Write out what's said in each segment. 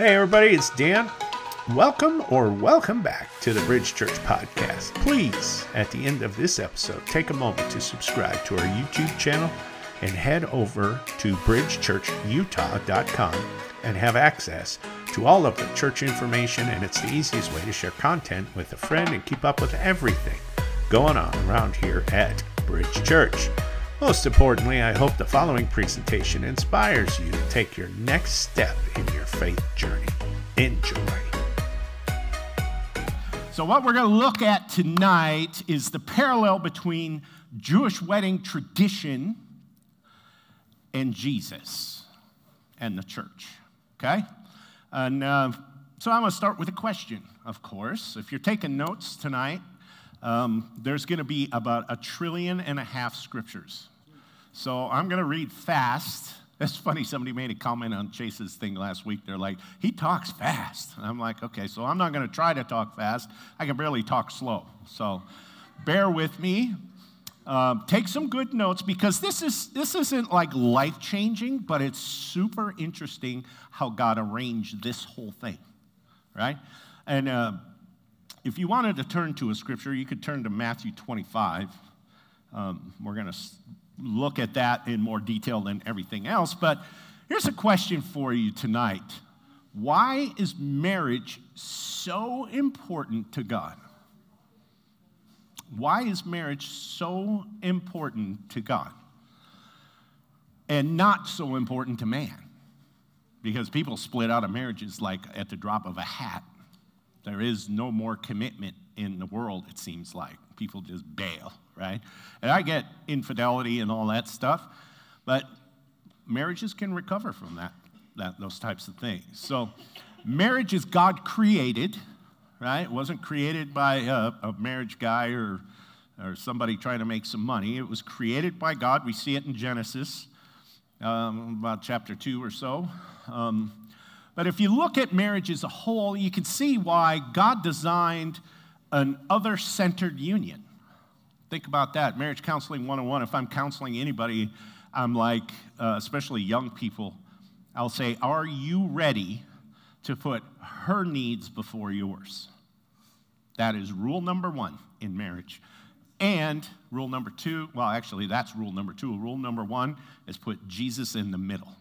Hey, everybody, it's Dan. Welcome or welcome back to the Bridge Church podcast. Please, at the end of this episode, take a moment to subscribe to our YouTube channel and head over to bridgechurchutah.com and have access to all of the church information. And it's the easiest way to share content with a friend and keep up with everything going on around here at Bridge Church. Most importantly, I hope the following presentation inspires you to take your next step in your faith journey. Enjoy. So, what we're going to look at tonight is the parallel between Jewish wedding tradition and Jesus and the church. Okay? And uh, so, I'm going to start with a question, of course. If you're taking notes tonight, um, there's going to be about a trillion and a half scriptures. So I'm going to read fast. It's funny, somebody made a comment on Chase's thing last week. They're like, he talks fast. And I'm like, okay, so I'm not going to try to talk fast. I can barely talk slow. So bear with me. Um, take some good notes because this, is, this isn't like life changing, but it's super interesting how God arranged this whole thing, right? And uh, if you wanted to turn to a scripture, you could turn to Matthew 25. Um, we're going to look at that in more detail than everything else. But here's a question for you tonight Why is marriage so important to God? Why is marriage so important to God and not so important to man? Because people split out of marriages like at the drop of a hat. There is no more commitment in the world, it seems like. People just bail right? And I get infidelity and all that stuff, but marriages can recover from that, that those types of things. So, marriage is God created, right? It wasn't created by a, a marriage guy or, or somebody trying to make some money. It was created by God. We see it in Genesis, um, about chapter 2 or so. Um, but if you look at marriage as a whole, you can see why God designed an other centered union. Think about that. Marriage Counseling 101. If I'm counseling anybody, I'm like, uh, especially young people, I'll say, Are you ready to put her needs before yours? That is rule number one in marriage. And rule number two, well, actually, that's rule number two. Rule number one is put Jesus in the middle.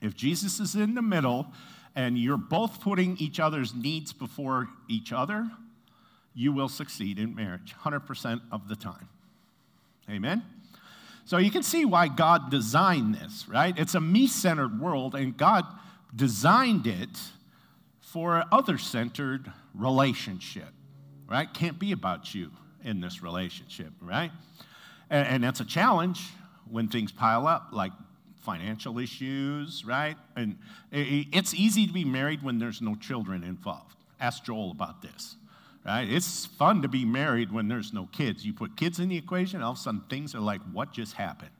If Jesus is in the middle and you're both putting each other's needs before each other, you will succeed in marriage 100% of the time. Amen? So you can see why God designed this, right? It's a me centered world, and God designed it for other centered relationship, right? Can't be about you in this relationship, right? And, and that's a challenge when things pile up, like financial issues, right? And it's easy to be married when there's no children involved. Ask Joel about this right? It's fun to be married when there's no kids. You put kids in the equation, all of a sudden things are like, what just happened?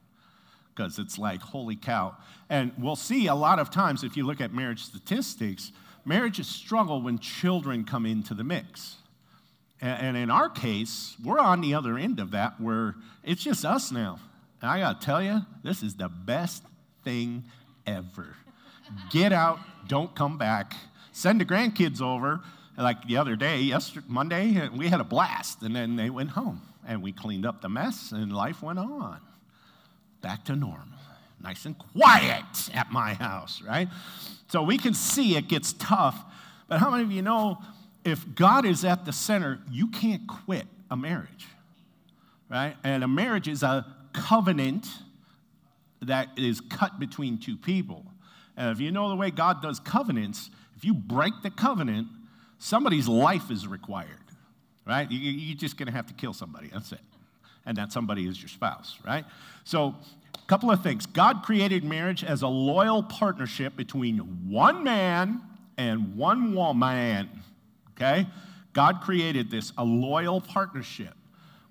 Because it's like, holy cow. And we'll see a lot of times, if you look at marriage statistics, marriages struggle when children come into the mix. And in our case, we're on the other end of that where it's just us now. And I got to tell you, this is the best thing ever. Get out, don't come back. Send the grandkids over, like the other day, yesterday, Monday, we had a blast, and then they went home, and we cleaned up the mess, and life went on. Back to normal. Nice and quiet at my house, right? So we can see it gets tough, but how many of you know if God is at the center, you can't quit a marriage, right? And a marriage is a covenant that is cut between two people. And if you know the way God does covenants, if you break the covenant, somebody's life is required, right? You, are just going to have to kill somebody. That's it. And that somebody is your spouse, right? So, a couple of things. God created marriage as a loyal partnership between one man and one woman, okay? God created this, a loyal partnership.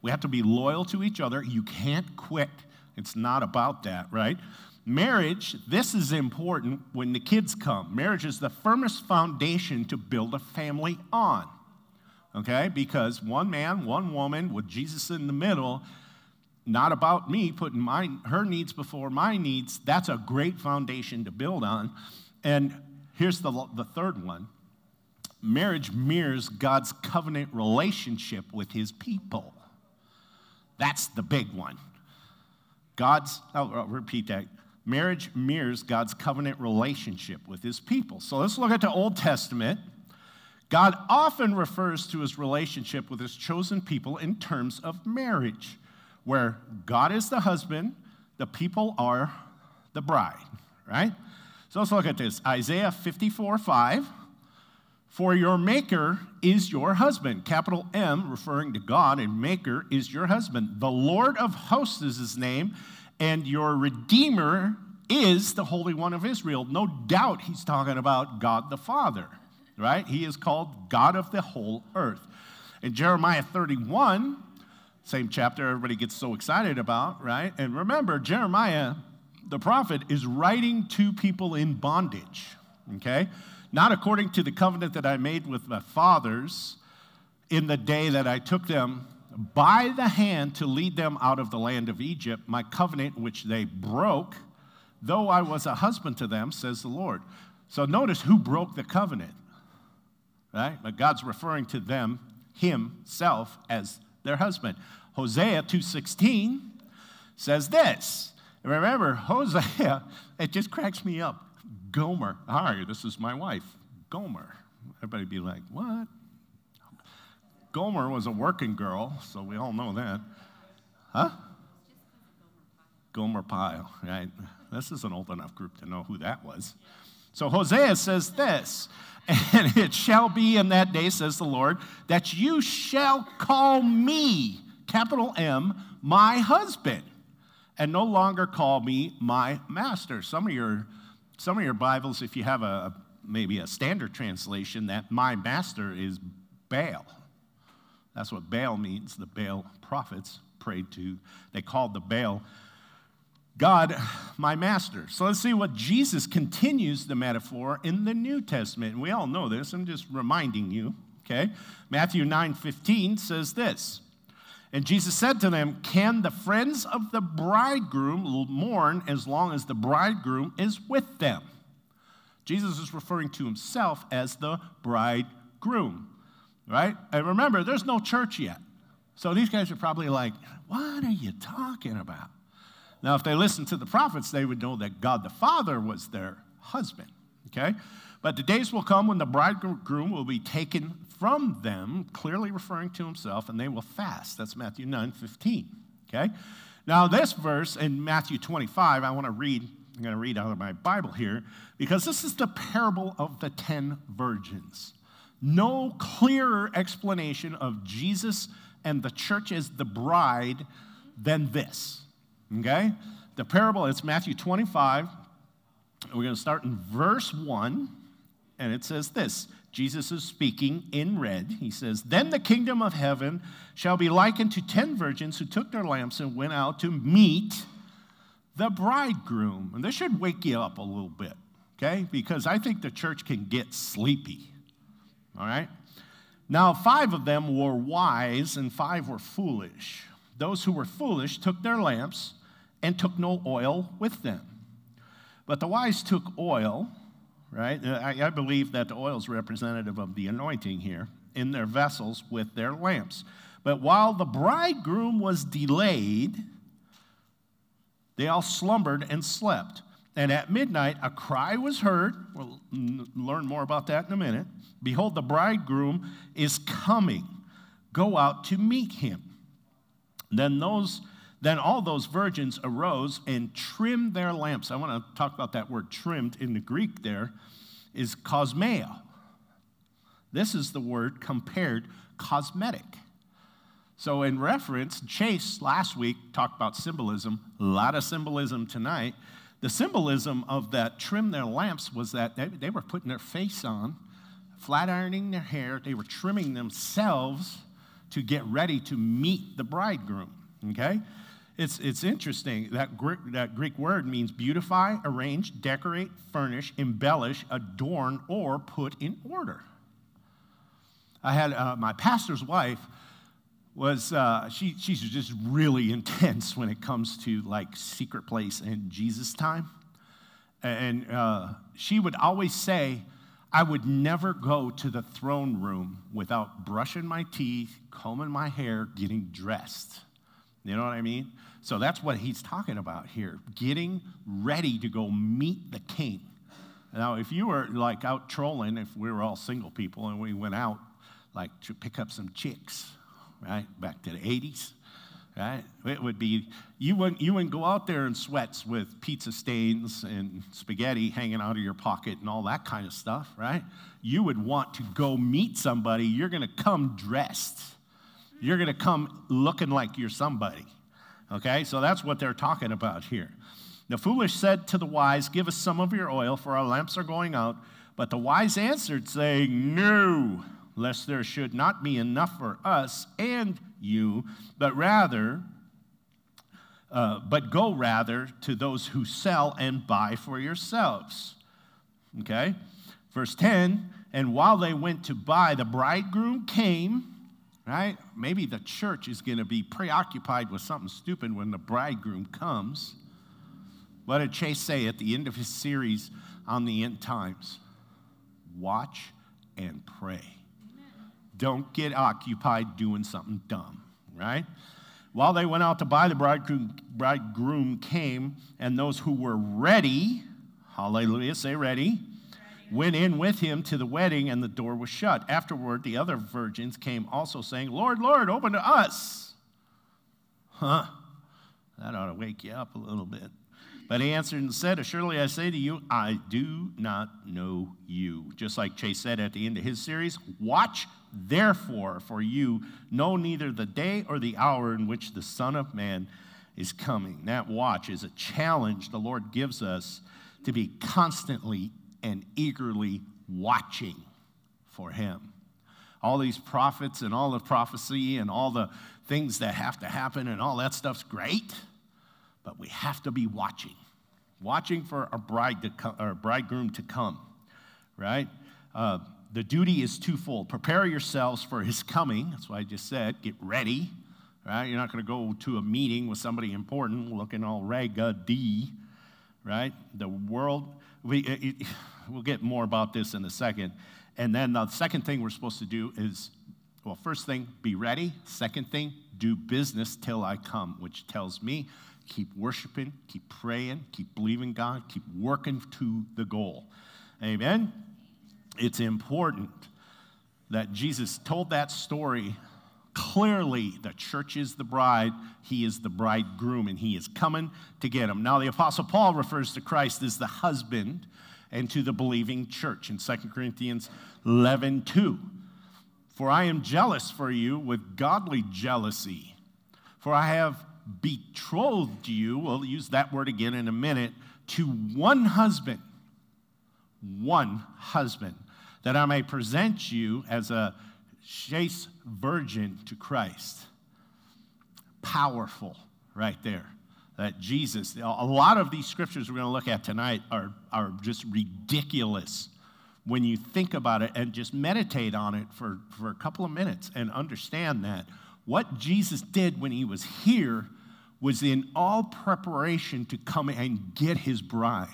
We have to be loyal to each other. You can't quit. It's not about that, right? Marriage, this is important when the kids come. Marriage is the firmest foundation to build a family on. Okay? Because one man, one woman with Jesus in the middle, not about me putting my, her needs before my needs, that's a great foundation to build on. And Here's the, the third one marriage mirrors God's covenant relationship with his people. That's the big one. God's, I'll, I'll repeat that. Marriage mirrors God's covenant relationship with his people. So let's look at the Old Testament. God often refers to his relationship with his chosen people in terms of marriage, where God is the husband, the people are the bride, right? So let's look at this Isaiah 54 5. For your maker is your husband. Capital M, referring to God, and maker is your husband. The Lord of hosts is his name, and your redeemer is the Holy One of Israel. No doubt he's talking about God the Father, right? He is called God of the whole earth. In Jeremiah 31, same chapter everybody gets so excited about, right? And remember, Jeremiah, the prophet, is writing to people in bondage, okay? Not according to the covenant that I made with my fathers in the day that I took them by the hand to lead them out of the land of Egypt, my covenant which they broke, though I was a husband to them, says the Lord. So notice who broke the covenant, right? But God's referring to them, himself, as their husband. Hosea 2.16 says this. Remember, Hosea, it just cracks me up. Gomer, hi, this is my wife, Gomer. Everybody be like, what? Gomer was a working girl, so we all know that. Huh? Gomer Pyle, right? This is an old enough group to know who that was. So Hosea says this, and it shall be in that day, says the Lord, that you shall call me capital M, my husband, and no longer call me my master. Some of your, some of your Bibles, if you have a maybe a standard translation, that my master is Baal. That's what Baal means. The Baal prophets prayed to, they called the Baal God, my master. So let's see what Jesus continues the metaphor in the New Testament. We all know this. I'm just reminding you, okay? Matthew 9 15 says this. And Jesus said to them, Can the friends of the bridegroom mourn as long as the bridegroom is with them? Jesus is referring to himself as the bridegroom, right? And remember, there's no church yet. So these guys are probably like, What are you talking about? Now, if they listened to the prophets, they would know that God the Father was their husband, okay? But the days will come when the bridegroom will be taken from them, clearly referring to himself, and they will fast. That's Matthew 9 15. Okay? Now, this verse in Matthew 25, I want to read, I'm going to read out of my Bible here, because this is the parable of the ten virgins. No clearer explanation of Jesus and the church as the bride than this. Okay? The parable, it's Matthew 25. We're going to start in verse 1, and it says this Jesus is speaking in red. He says, Then the kingdom of heaven shall be likened to ten virgins who took their lamps and went out to meet the bridegroom. And this should wake you up a little bit, okay? Because I think the church can get sleepy, all right? Now, five of them were wise and five were foolish. Those who were foolish took their lamps and took no oil with them. But the wise took oil right? Uh, I, I believe that the oil is representative of the anointing here in their vessels with their lamps. But while the bridegroom was delayed, they all slumbered and slept. And at midnight, a cry was heard. We'll learn more about that in a minute. Behold, the bridegroom is coming. Go out to meet him. Then those then all those virgins arose and trimmed their lamps. I want to talk about that word trimmed in the Greek there is cosmeo. This is the word compared cosmetic. So, in reference, Chase last week talked about symbolism, a lot of symbolism tonight. The symbolism of that trim their lamps was that they, they were putting their face on, flat ironing their hair, they were trimming themselves to get ready to meet the bridegroom. Okay? It's, it's interesting. That, Greek, that Greek word means beautify, arrange, decorate, furnish, embellish, adorn, or put in order. I had uh, my pastor's wife was uh, she, she's just really intense when it comes to like secret place and Jesus time. And uh, she would always say, I would never go to the throne room without brushing my teeth, combing my hair, getting dressed. You know what I mean? So that's what he's talking about here getting ready to go meet the king. Now, if you were like out trolling, if we were all single people and we went out like to pick up some chicks, right, back to the 80s, right? It would be, you wouldn't, you wouldn't go out there in sweats with pizza stains and spaghetti hanging out of your pocket and all that kind of stuff, right? You would want to go meet somebody. You're going to come dressed. You're going to come looking like you're somebody. Okay? So that's what they're talking about here. The foolish said to the wise, Give us some of your oil, for our lamps are going out. But the wise answered, saying, No lest there should not be enough for us and you, but rather, uh, but go rather to those who sell and buy for yourselves. Okay? Verse 10 And while they went to buy, the bridegroom came, right? Maybe the church is going to be preoccupied with something stupid when the bridegroom comes. What did Chase say at the end of his series on the end times? Watch and pray. Don't get occupied doing something dumb, right? While they went out to buy, the bridegroom, bridegroom came, and those who were ready, hallelujah, say ready, went in with him to the wedding, and the door was shut. Afterward, the other virgins came also, saying, Lord, Lord, open to us. Huh? That ought to wake you up a little bit. But he answered and said, Surely I say to you, I do not know you. Just like Chase said at the end of his series, watch therefore, for you know neither the day or the hour in which the Son of Man is coming. That watch is a challenge the Lord gives us to be constantly and eagerly watching for him. All these prophets and all the prophecy and all the things that have to happen and all that stuff's great but we have to be watching, watching for our bride to come, our bridegroom to come, right? Uh, the duty is twofold. Prepare yourselves for his coming. That's what I just said. Get ready, right? You're not going to go to a meeting with somebody important looking all raggedy, right? The world, we, it, we'll get more about this in a second. And then the second thing we're supposed to do is, well, first thing, be ready. Second thing, do business till I come, which tells me keep worshiping, keep praying, keep believing God, keep working to the goal. Amen? It's important that Jesus told that story clearly. The church is the bride, he is the bridegroom, and he is coming to get him. Now, the Apostle Paul refers to Christ as the husband and to the believing church in 2 Corinthians 11 2. For I am jealous for you with godly jealousy, for I have betrothed you, we'll use that word again in a minute, to one husband, one husband, that I may present you as a chaste virgin to Christ. Powerful, right there. That Jesus, a lot of these scriptures we're going to look at tonight are, are just ridiculous when you think about it and just meditate on it for, for a couple of minutes and understand that what Jesus did when he was here was in all preparation to come and get his bride.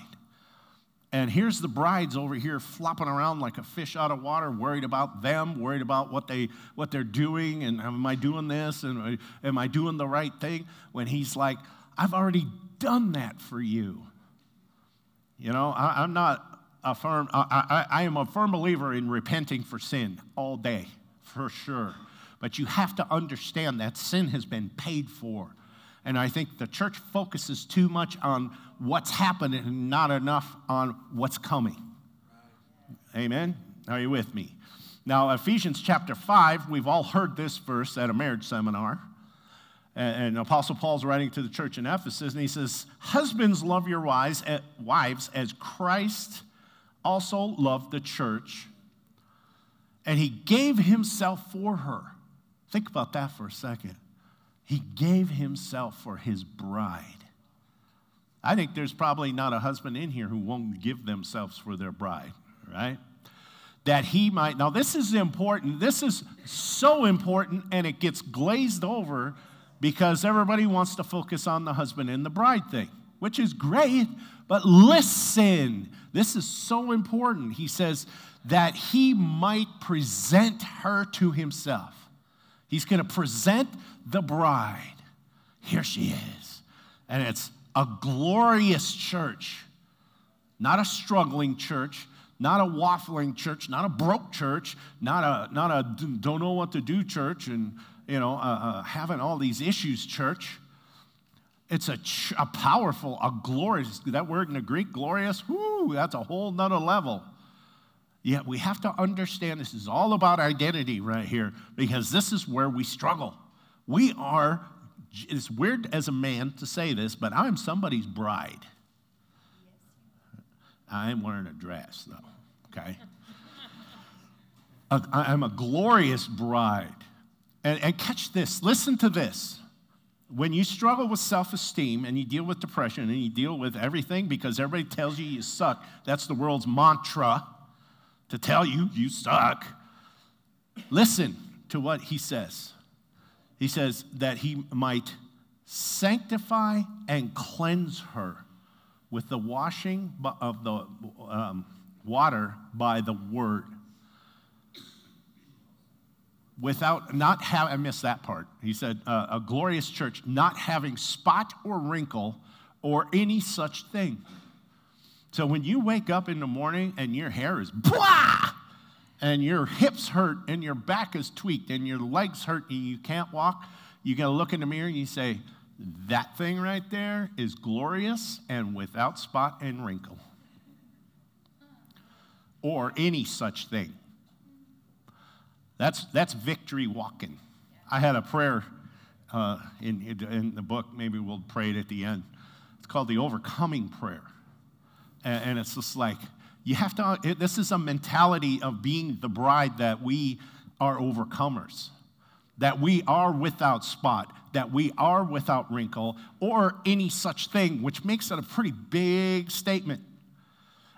And here's the brides over here flopping around like a fish out of water, worried about them, worried about what, they, what they're doing, and am I doing this, and uh, am I doing the right thing? When he's like, I've already done that for you. You know, I, am not a firm, I, I, I am a firm believer in repenting for sin all day, for sure. But you have to understand that sin has been paid for. And I think the church focuses too much on what's happening and not enough on what's coming. Amen? Are you with me? Now, Ephesians chapter 5, we've all heard this verse at a marriage seminar. And, Apostle Paul's writing to the church in Ephesus, and he says, Husbands, love your wives, wives as Christ also loved the church, and he gave himself for her. Think about that for a second. He gave himself for his bride. I think there's probably not a husband in here who won't give themselves for their bride, right? That he might. Now, this is important. This is so important, and it gets glazed over because everybody wants to focus on the husband and the bride thing. which is great, but listen. This is so important. He says that he might present her to himself. He's going to present the bride. Here she is. And it's a glorious church, not a struggling church, not a waffling church, not a broke church, not a, not a don't know what to do church and, you know, uh, uh, having all these issues church. It's a, ch- a powerful, a glorious, that word in the Greek, glorious, whoo, that's a whole nother level. Yet we have to understand this is all about identity right here because this is where we struggle. We are, it's weird as a man to say this, but I'm somebody's bride. I am wearing a dress, though, okay? I'm a glorious bride. And, and catch this, listen to this. When you struggle with self esteem and you deal with depression and you deal with everything because everybody tells you you suck, that's the world's mantra to tell you you suck. Listen to what he says. He says that he might sanctify and cleanse her with the washing of the um, water by the word. Without not having, I missed that part. He said, uh, a glorious church, not having spot or wrinkle or any such thing. So when you wake up in the morning and your hair is blah, and your hips hurt and your back is tweaked and your legs hurt and you can't walk, you got to look in the mirror and you say, that thing right there is glorious and without spot and wrinkle. Or any such thing. That's, that's victory walking. I had a prayer uh, in, in the book, maybe we'll pray it at the end. It's called the overcoming prayer. And, and it's just like, you have to, uh, this is a mentality of being the bride that we are overcomers that we are without spot, that we are without wrinkle, or any such thing, which makes it a pretty big statement.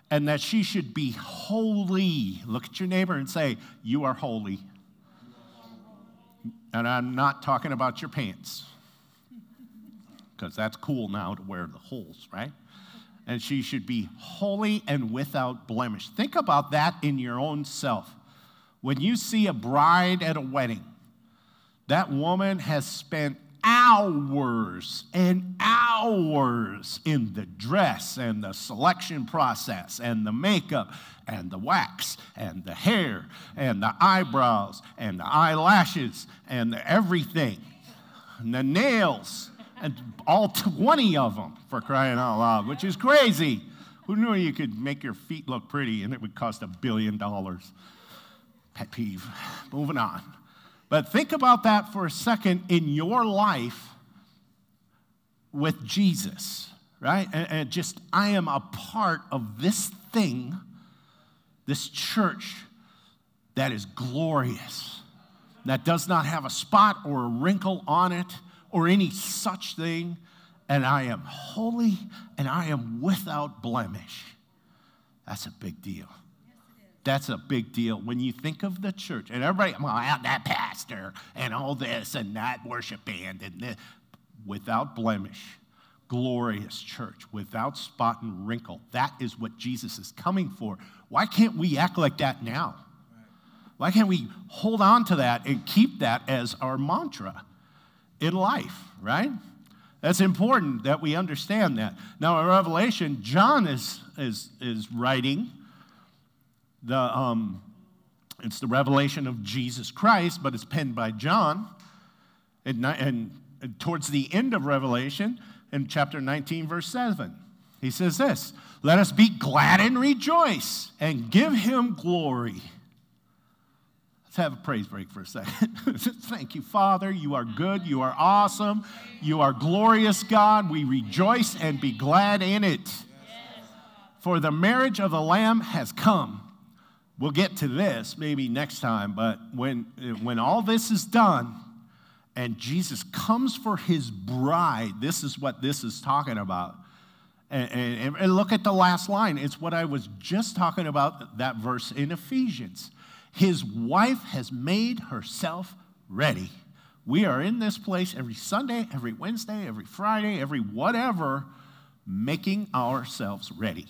And that she should be holy. Look at your neighbor and say, You are holy. And I'm not talking about your pants, because that's cool now to wear the holes, right? And she should be holy and without blemish. Think about that in your own self. When you see a bride at a wedding, that woman has spent hours and hours in the dress and the selection process and the makeup and the wax and the hair and the eyebrows and the eyelashes and the everything and the nails and all 20 of them for crying out loud, which is crazy. Who knew you could make your feet look pretty and it would cost a billion dollars? Pet peeve. Moving on. But think about that for a second in your life with Jesus, right? And, and, just, I am a part of this thing, this church that is glorious, that does not have a spot or a wrinkle on it or any such thing. And I am holy and I am without blemish. That's a big deal. That's a big deal. When you think of the church, and everybody, well, that pastor and all this and that worship band and this, without blemish, glorious church, without spot and wrinkle. That is what Jesus is coming for. Why can't we act like that now? Why can't we hold on to that and keep that as our mantra in life, right? That's important that we understand that. Now, in Revelation, John is, is, is writing the, um, it's the revelation of Jesus Christ, but it's penned by John. And, and, and towards the end of Revelation, in chapter 19, verse 7, he says this Let us be glad and rejoice and give him glory. Have a praise break for a second. Thank you, Father. You are good. You are awesome. You are glorious, God. We rejoice and be glad in it. For the marriage of the Lamb has come We'll get to this maybe next time, but when, when all this is done and Jesus comes for his bride, this is what this is talking about. And, and, and, look at the last line. It's what I was just talking about, that verse in Ephesians. His wife has made herself ready. We are in this place every Sunday, every Wednesday, every Friday, every whatever, making ourselves ready.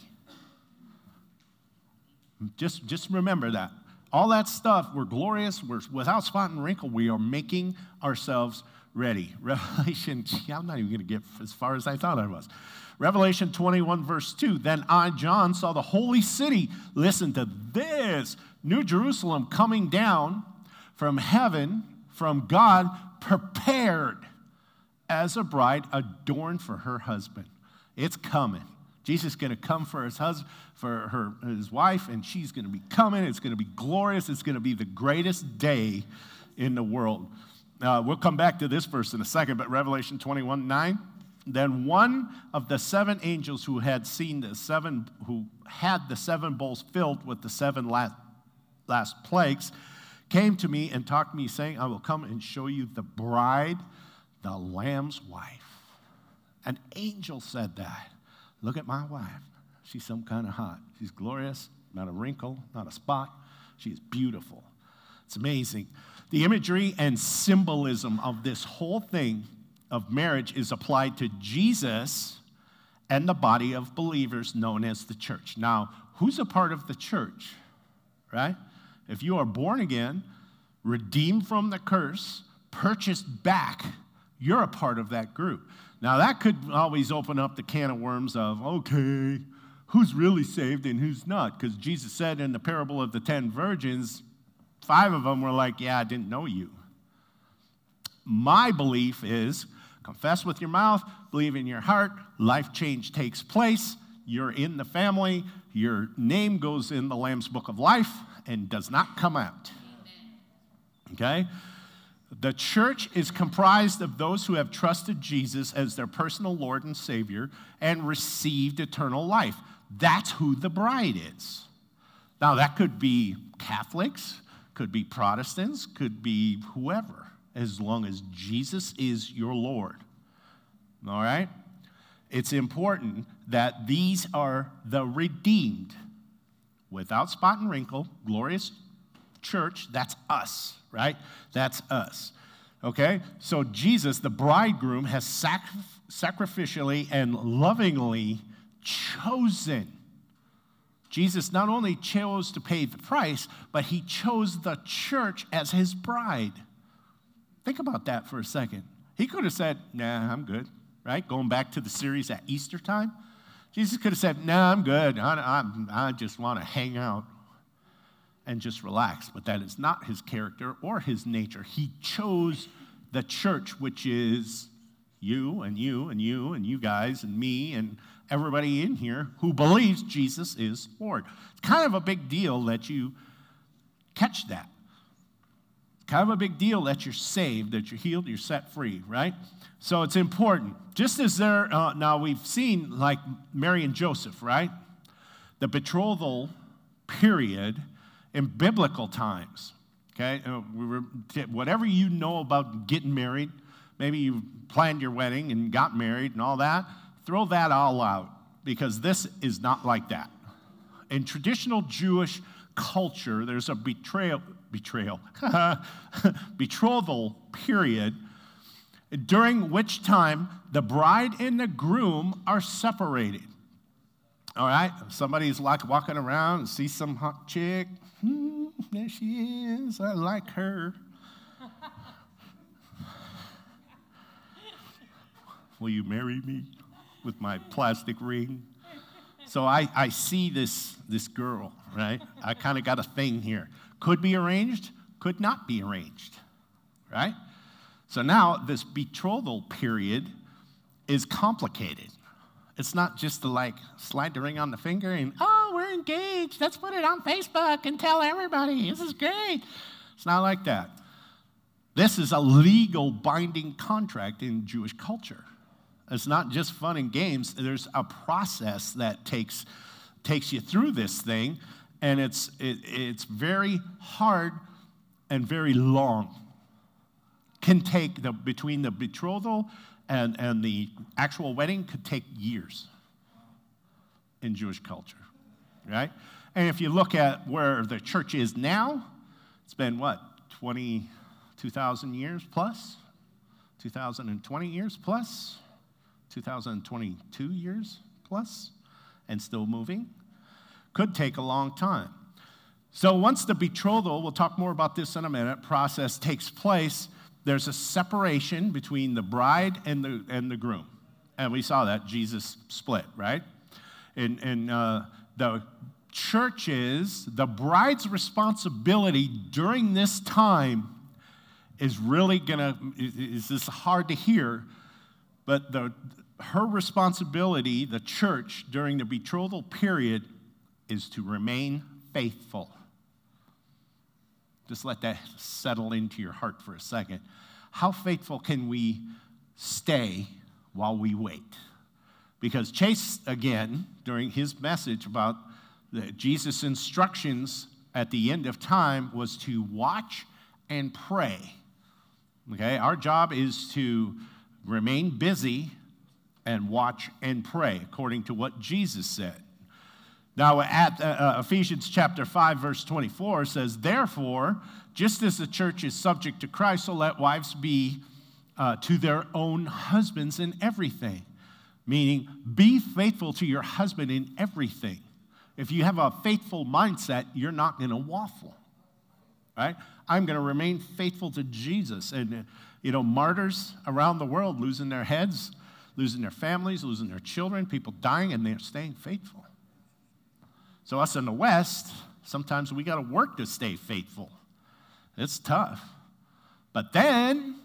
Just, just remember that. All that stuff, we're glorious, we're without spot and wrinkle, we are making ourselves ready. Revelation, I'm not even going to get as far as I thought I was. Revelation 21, verse 2 Then I, John, saw the holy city. Listen to this New Jerusalem coming down from heaven, from God, prepared as a bride adorned for her husband. It's coming. Jesus is going to come for his husband, for her, his wife, and she's going to be coming. It's going to be glorious. It's going to be the greatest day in the world. Uh, we'll come back to this verse in a second, but Revelation 21 9. Then one of the seven angels who had seen the seven, who had the seven bowls filled with the seven last, last plagues, came to me and talked to me, saying, I will come and show you the bride, the Lamb's wife. An angel said that. Look at my wife. She's some kind of hot. She's glorious, not a wrinkle, not a spot. She's beautiful. It's amazing. The imagery and symbolism of this whole thing of marriage is applied to Jesus and the body of believers known as the church. Now, who's a part of the church? Right? If you are born again, redeemed from the curse, purchased back, you're a part of that group. Now, that could always open up the can of worms of, okay, who's really saved and who's not? Because Jesus said in the parable of the ten virgins, five of them were like, yeah, I didn't know you. My belief is confess with your mouth, believe in your heart, life change takes place, you're in the family, your name goes in the Lamb's book of life and does not come out. Okay? The church is comprised of those who have trusted Jesus as their personal Lord and Savior and received eternal life. That's who the bride is. Now, that could be Catholics, could be Protestants, could be whoever, as long as Jesus is your Lord. All right? It's important that these are the redeemed, without spot and wrinkle, glorious church. That's us right? That's us. Okay? So Jesus, the bridegroom, has sac- sacrificially and lovingly chosen. Jesus not only chose to pay the price, but he chose the church as his bride. Think about that for a second. He could have said, Nah, I'm good, right? Going back to the series at Easter time. Jesus could have said, Nah, I'm good. I, I, I just want to hang out and just relax. But that is not his character or his nature. He chose the church, which is you and you and you and you guys and me and everybody in here who believes Jesus is Lord. It's kind of a big deal that you catch that. Kind of a big deal that you're saved, that you're healed, you're set free, right? So it's important. Just as there, uh, now we've seen like Mary and Joseph, right? The betrothal period in biblical times. Okay, uh, whatever you know about getting married, maybe you planned your wedding and got married and all that, throw that all out because this is not like that. In traditional Jewish culture, there's a betrayal, betrayal, betrothal period during which time the bride and the groom are separated. All right, somebody's like walking around and see some hot chick, Hmm, there she is. I like her. Will you marry me with my plastic ring? So I, I see this, this girl, right? I kind of got a thing here. Could be arranged, could not be arranged, right? So now this betrothal period is complicated. It's not just to like slide the ring on the finger and, oh, we're engaged. Let's put it on Facebook and tell everybody. This is great. It's not like that. This is a legal binding contract in Jewish culture. It's not just fun and games. There's a process that takes, takes you through this thing, and it's, it, it's very hard and very long. Can take the, between the betrothal and, and the actual wedding could take years in Jewish culture, right? And if you look at where the church is now, it's been what, 20, 2,000 years plus? 2020 years plus? 2022 years plus and still moving. Could take a long time. So once the betrothal, we'll talk more about this in a minute, process takes place, there's a separation between the bride and the, and the groom. And we saw that Jesus split, right? And, and uh, the churches, the bride's responsibility during this time is really gonna, is this hard to hear, but the, her responsibility, the church, during the betrothal period is to remain faithful. Just let that settle into your heart for a second. How faithful can we stay while we wait? Because Chase, again, during his message about Jesus' instructions at the end of time was to watch and pray. Okay, our job is to remain busy and watch and pray, according to what Jesus said. Now, at uh, uh, Ephesians chapter 5, verse 24 says, Therefore, just as the church is subject to Christ, so let wives be uh, to their own husbands in everything. Meaning, be faithful to your husband in everything. If you have a faithful mindset, you're not going to waffle, right? I'm going to remain faithful to Jesus. And, you know, martyrs around the world losing their heads, losing their families, losing their children, people dying, and they're staying faithful. So, us in the West, sometimes we got to work to stay faithful. It's tough. But then,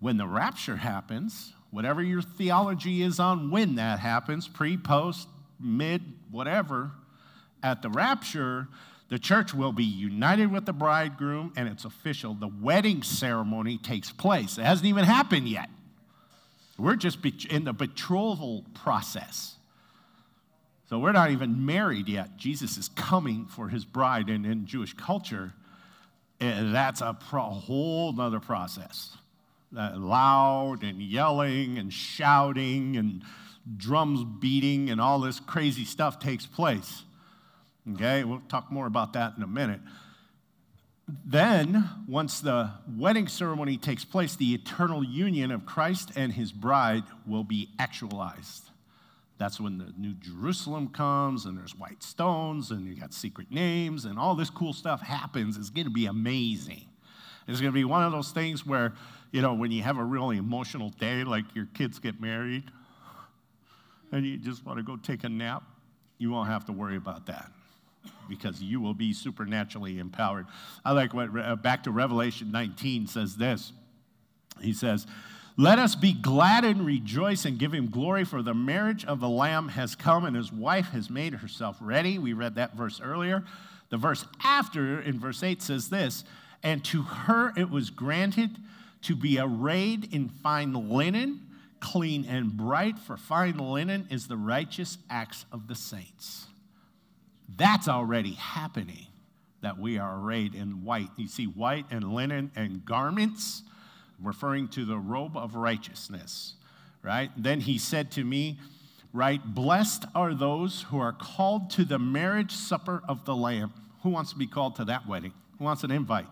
when the rapture happens, whatever your theology is on when that happens, pre, post, mid, whatever, at the rapture, the church will be united with the bridegroom and it's official. The wedding ceremony takes place. It hasn't even happened yet. We're just in the betrothal process. So we're not even married yet. Jesus is coming for his bride, and in Jewish culture, that's a whole other process. Uh, loud and yelling and shouting and drums beating and all this crazy stuff takes place. Okay, we'll talk more about that in a minute. Then, once the wedding ceremony takes place, the eternal union of Christ and his bride will be actualized. That's when the New Jerusalem comes and there's white stones and you got secret names and all this cool stuff happens. It's going to be amazing. It's going to be one of those things where, you know, when you have a really emotional day, like your kids get married and you just want to go take a nap, you won't have to worry about that because you will be supernaturally empowered. I like what, uh, back to Revelation 19 says this. He says, let us be glad and rejoice and give him glory, for the marriage of the Lamb has come and his wife has made herself ready. We read that verse earlier. The verse after, in verse 8, says this And to her it was granted to be arrayed in fine linen, clean and bright, for fine linen is the righteous acts of the saints. That's already happening, that we are arrayed in white. You see, white and linen and garments referring to the robe of righteousness, right? Then he said to me, right, blessed are those who are called to the marriage supper of the Lamb. Who wants to be called to that wedding? Who wants an invite?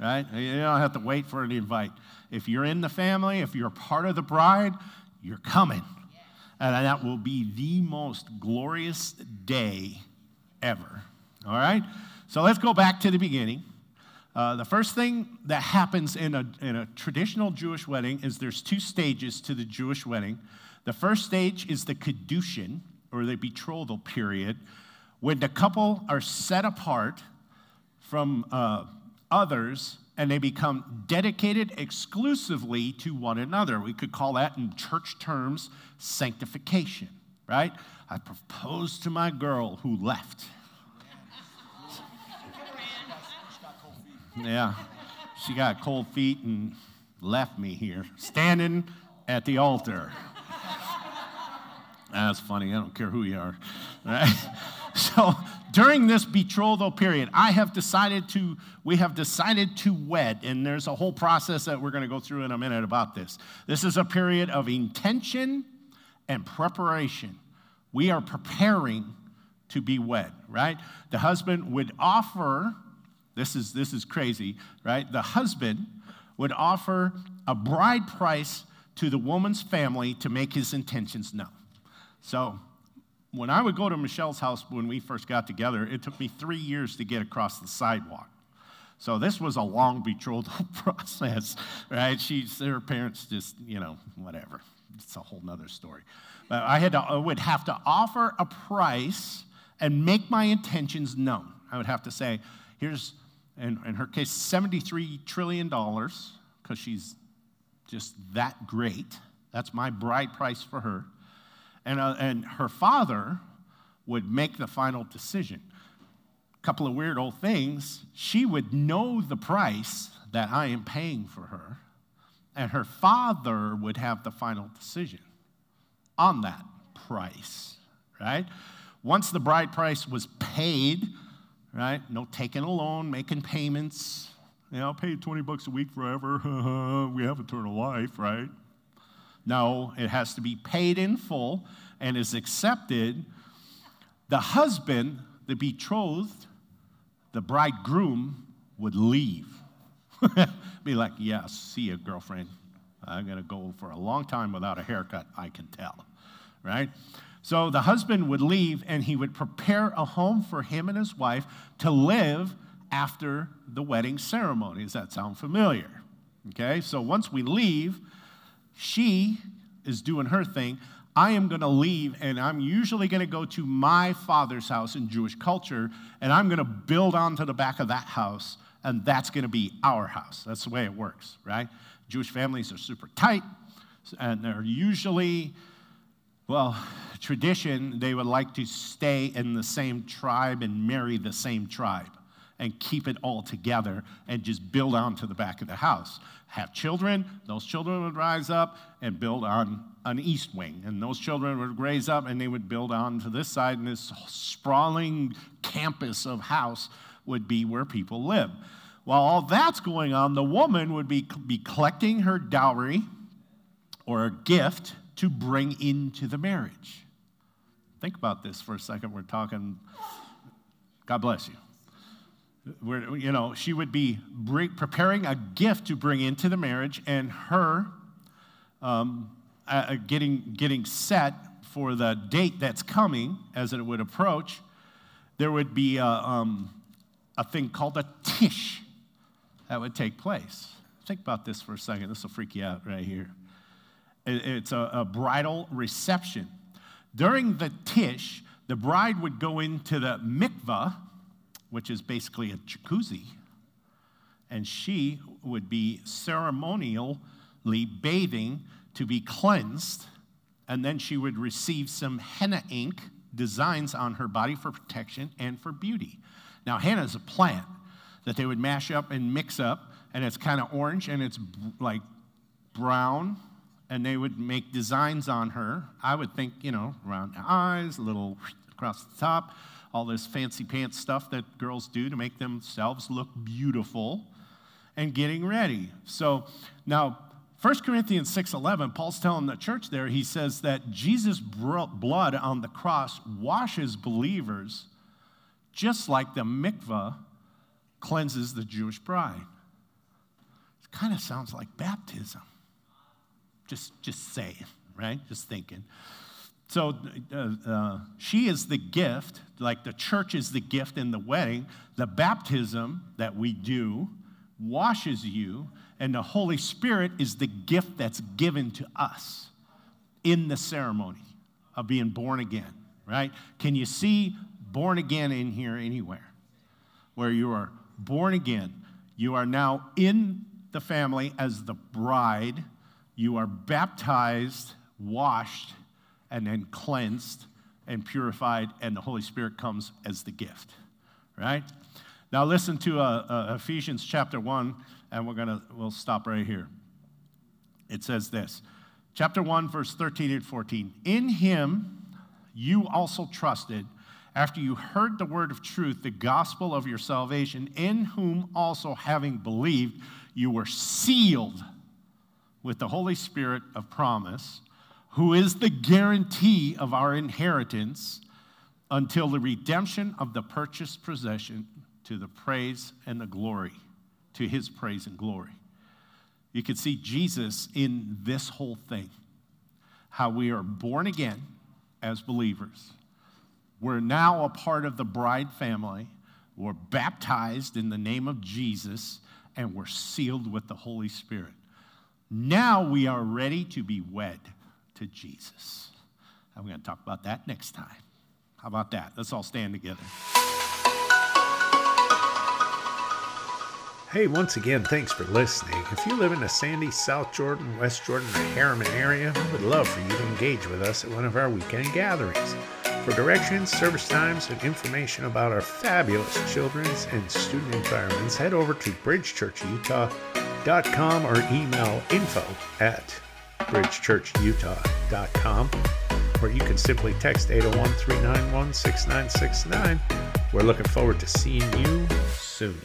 Right? You don't have to wait for an invite. If you're in the family, if you're part of the bride, you're coming. And that will be the most glorious day ever. All right? So let's go back to the beginning. Uh, the first thing that happens in a, in a traditional Jewish wedding is there's two stages to the Jewish wedding. The first stage is the Kiddushin, or the betrothal period, when the couple are set apart from uh, others and they become dedicated exclusively to one another. We could call that in church terms sanctification, right? I proposed to my girl who left. Yeah. She got cold feet and left me here, standing at the altar. That's funny. I don't care who you are. Right? So during this betrothal period, I have decided to, we have decided to wed, and there's a whole process that we're going to go through in a minute about this. This is a period of intention and preparation. We are preparing to be wed, right? The husband would offer this is, this is crazy, right? The husband would offer a bride price to the woman's family to make his intentions known. So when I would go to Michelle's house when we first got together, it took me three years to get across the sidewalk. So this was a long betrothal process, right? She's her parents just, you know, whatever. It's a whole nother story. I had to, I would have to offer a price and make my intentions known. I would have to say, here's, in, in her case, $73 trillion, because she's just that great. That's my bride price for her. And, uh, and her father would make the final decision. A couple of weird old things. She would know the price that I am paying for her, and her father would have the final decision on that price, right? Once the bride price was paid, right? No taking a loan, making payments. You know, pay 20 bucks a week forever. we have eternal life, right? No, it has to be paid in full and is accepted. The husband, the betrothed, the bridegroom would leave. be like, yes, see you, girlfriend. I'm going to go for a long time without a haircut, I can tell, right? So the husband would leave and he would prepare a home for him and his wife to live after the wedding ceremony. Does that sound familiar? Okay, so once we leave, she is doing her thing. I am going to leave and I'm usually going to go to my father's house in Jewish culture and I'm going to build onto the back of that house and that's going to be our house. That's the way it works, right? Jewish families are super tight and they're usually, well, tradition, they would like to stay in the same tribe and marry the same tribe and keep it all together and just build on to the back of the house have children, those children would rise up and build on an east wing. And those children would raise up and they would build on to this side, and this sprawling campus of house would be where people live. While all that's going on, the woman would be, be collecting her dowry or a gift to bring into the marriage. Think about this for a second. We're talking, God bless you where, you know, she would be bring, preparing a gift to bring into the marriage, and her um, uh, getting, getting set for the date that's coming as it would approach, there would be a, um, a thing called a tish that would take place. Think about this for a second. This will freak you out right here. It, it's a, a bridal reception. During the tish, the bride would go into the mikvah, which is basically a jacuzzi, and she would be ceremonially bathing to be cleansed, and then she would receive some henna ink designs on her body for protection and for beauty. Now, henna is a plant that they would mash up and mix up, and it's kind of orange and it's like brown, and they would make designs on her. I would think, you know, round eyes, a little across the top, all this fancy pants stuff that girls do to make themselves look beautiful and getting ready. So now 1 Corinthians 6:11 Paul's telling the church there he says that Jesus blood on the cross washes believers just like the mikvah cleanses the Jewish bride. It kind of sounds like baptism. Just just saying, right? Just thinking. So uh, uh, she is the gift, like the church is the gift in the wedding. The baptism that we do washes you, and the Holy Spirit is the gift that's given to us in the ceremony of being born again, right? Can you see born again in here anywhere? Where you are born again, you are now in the family as the bride, you are baptized, washed and then cleansed and purified, and the Holy Spirit comes as the gift, right? Now listen to uh, uh, Ephesians chapter 1, and we're gonna, we'll stop right here. It says this, chapter 1, verse 13 and 14. In him you also trusted after you heard the word of truth, the gospel of your salvation, in whom also having believed, you were sealed with the Holy Spirit of promise who is the guarantee of our inheritance until the redemption of the purchased possession to the praise and the glory, to his praise and glory. You can see Jesus in this whole thing how we are born again, as believers. We're now a part of the bride family. We're baptized in the name of Jesus, and we're sealed with the Holy Spirit. Now we are ready to be wed to Jesus. I'm going to talk about that next time. How about that? Let's all stand together. Hey, once again, thanks for listening. If you live in the Sandy, South Jordan, West Jordan, or Herriman area, we would love for you to engage with us at one of our weekend gatherings. For directions, service times, and information about our fabulous children's and student environments, head over to bridgechurchutah.com or email info at bridgechurchutah.com, or you can simply text 801 391 6969. We're looking forward to seeing you soon.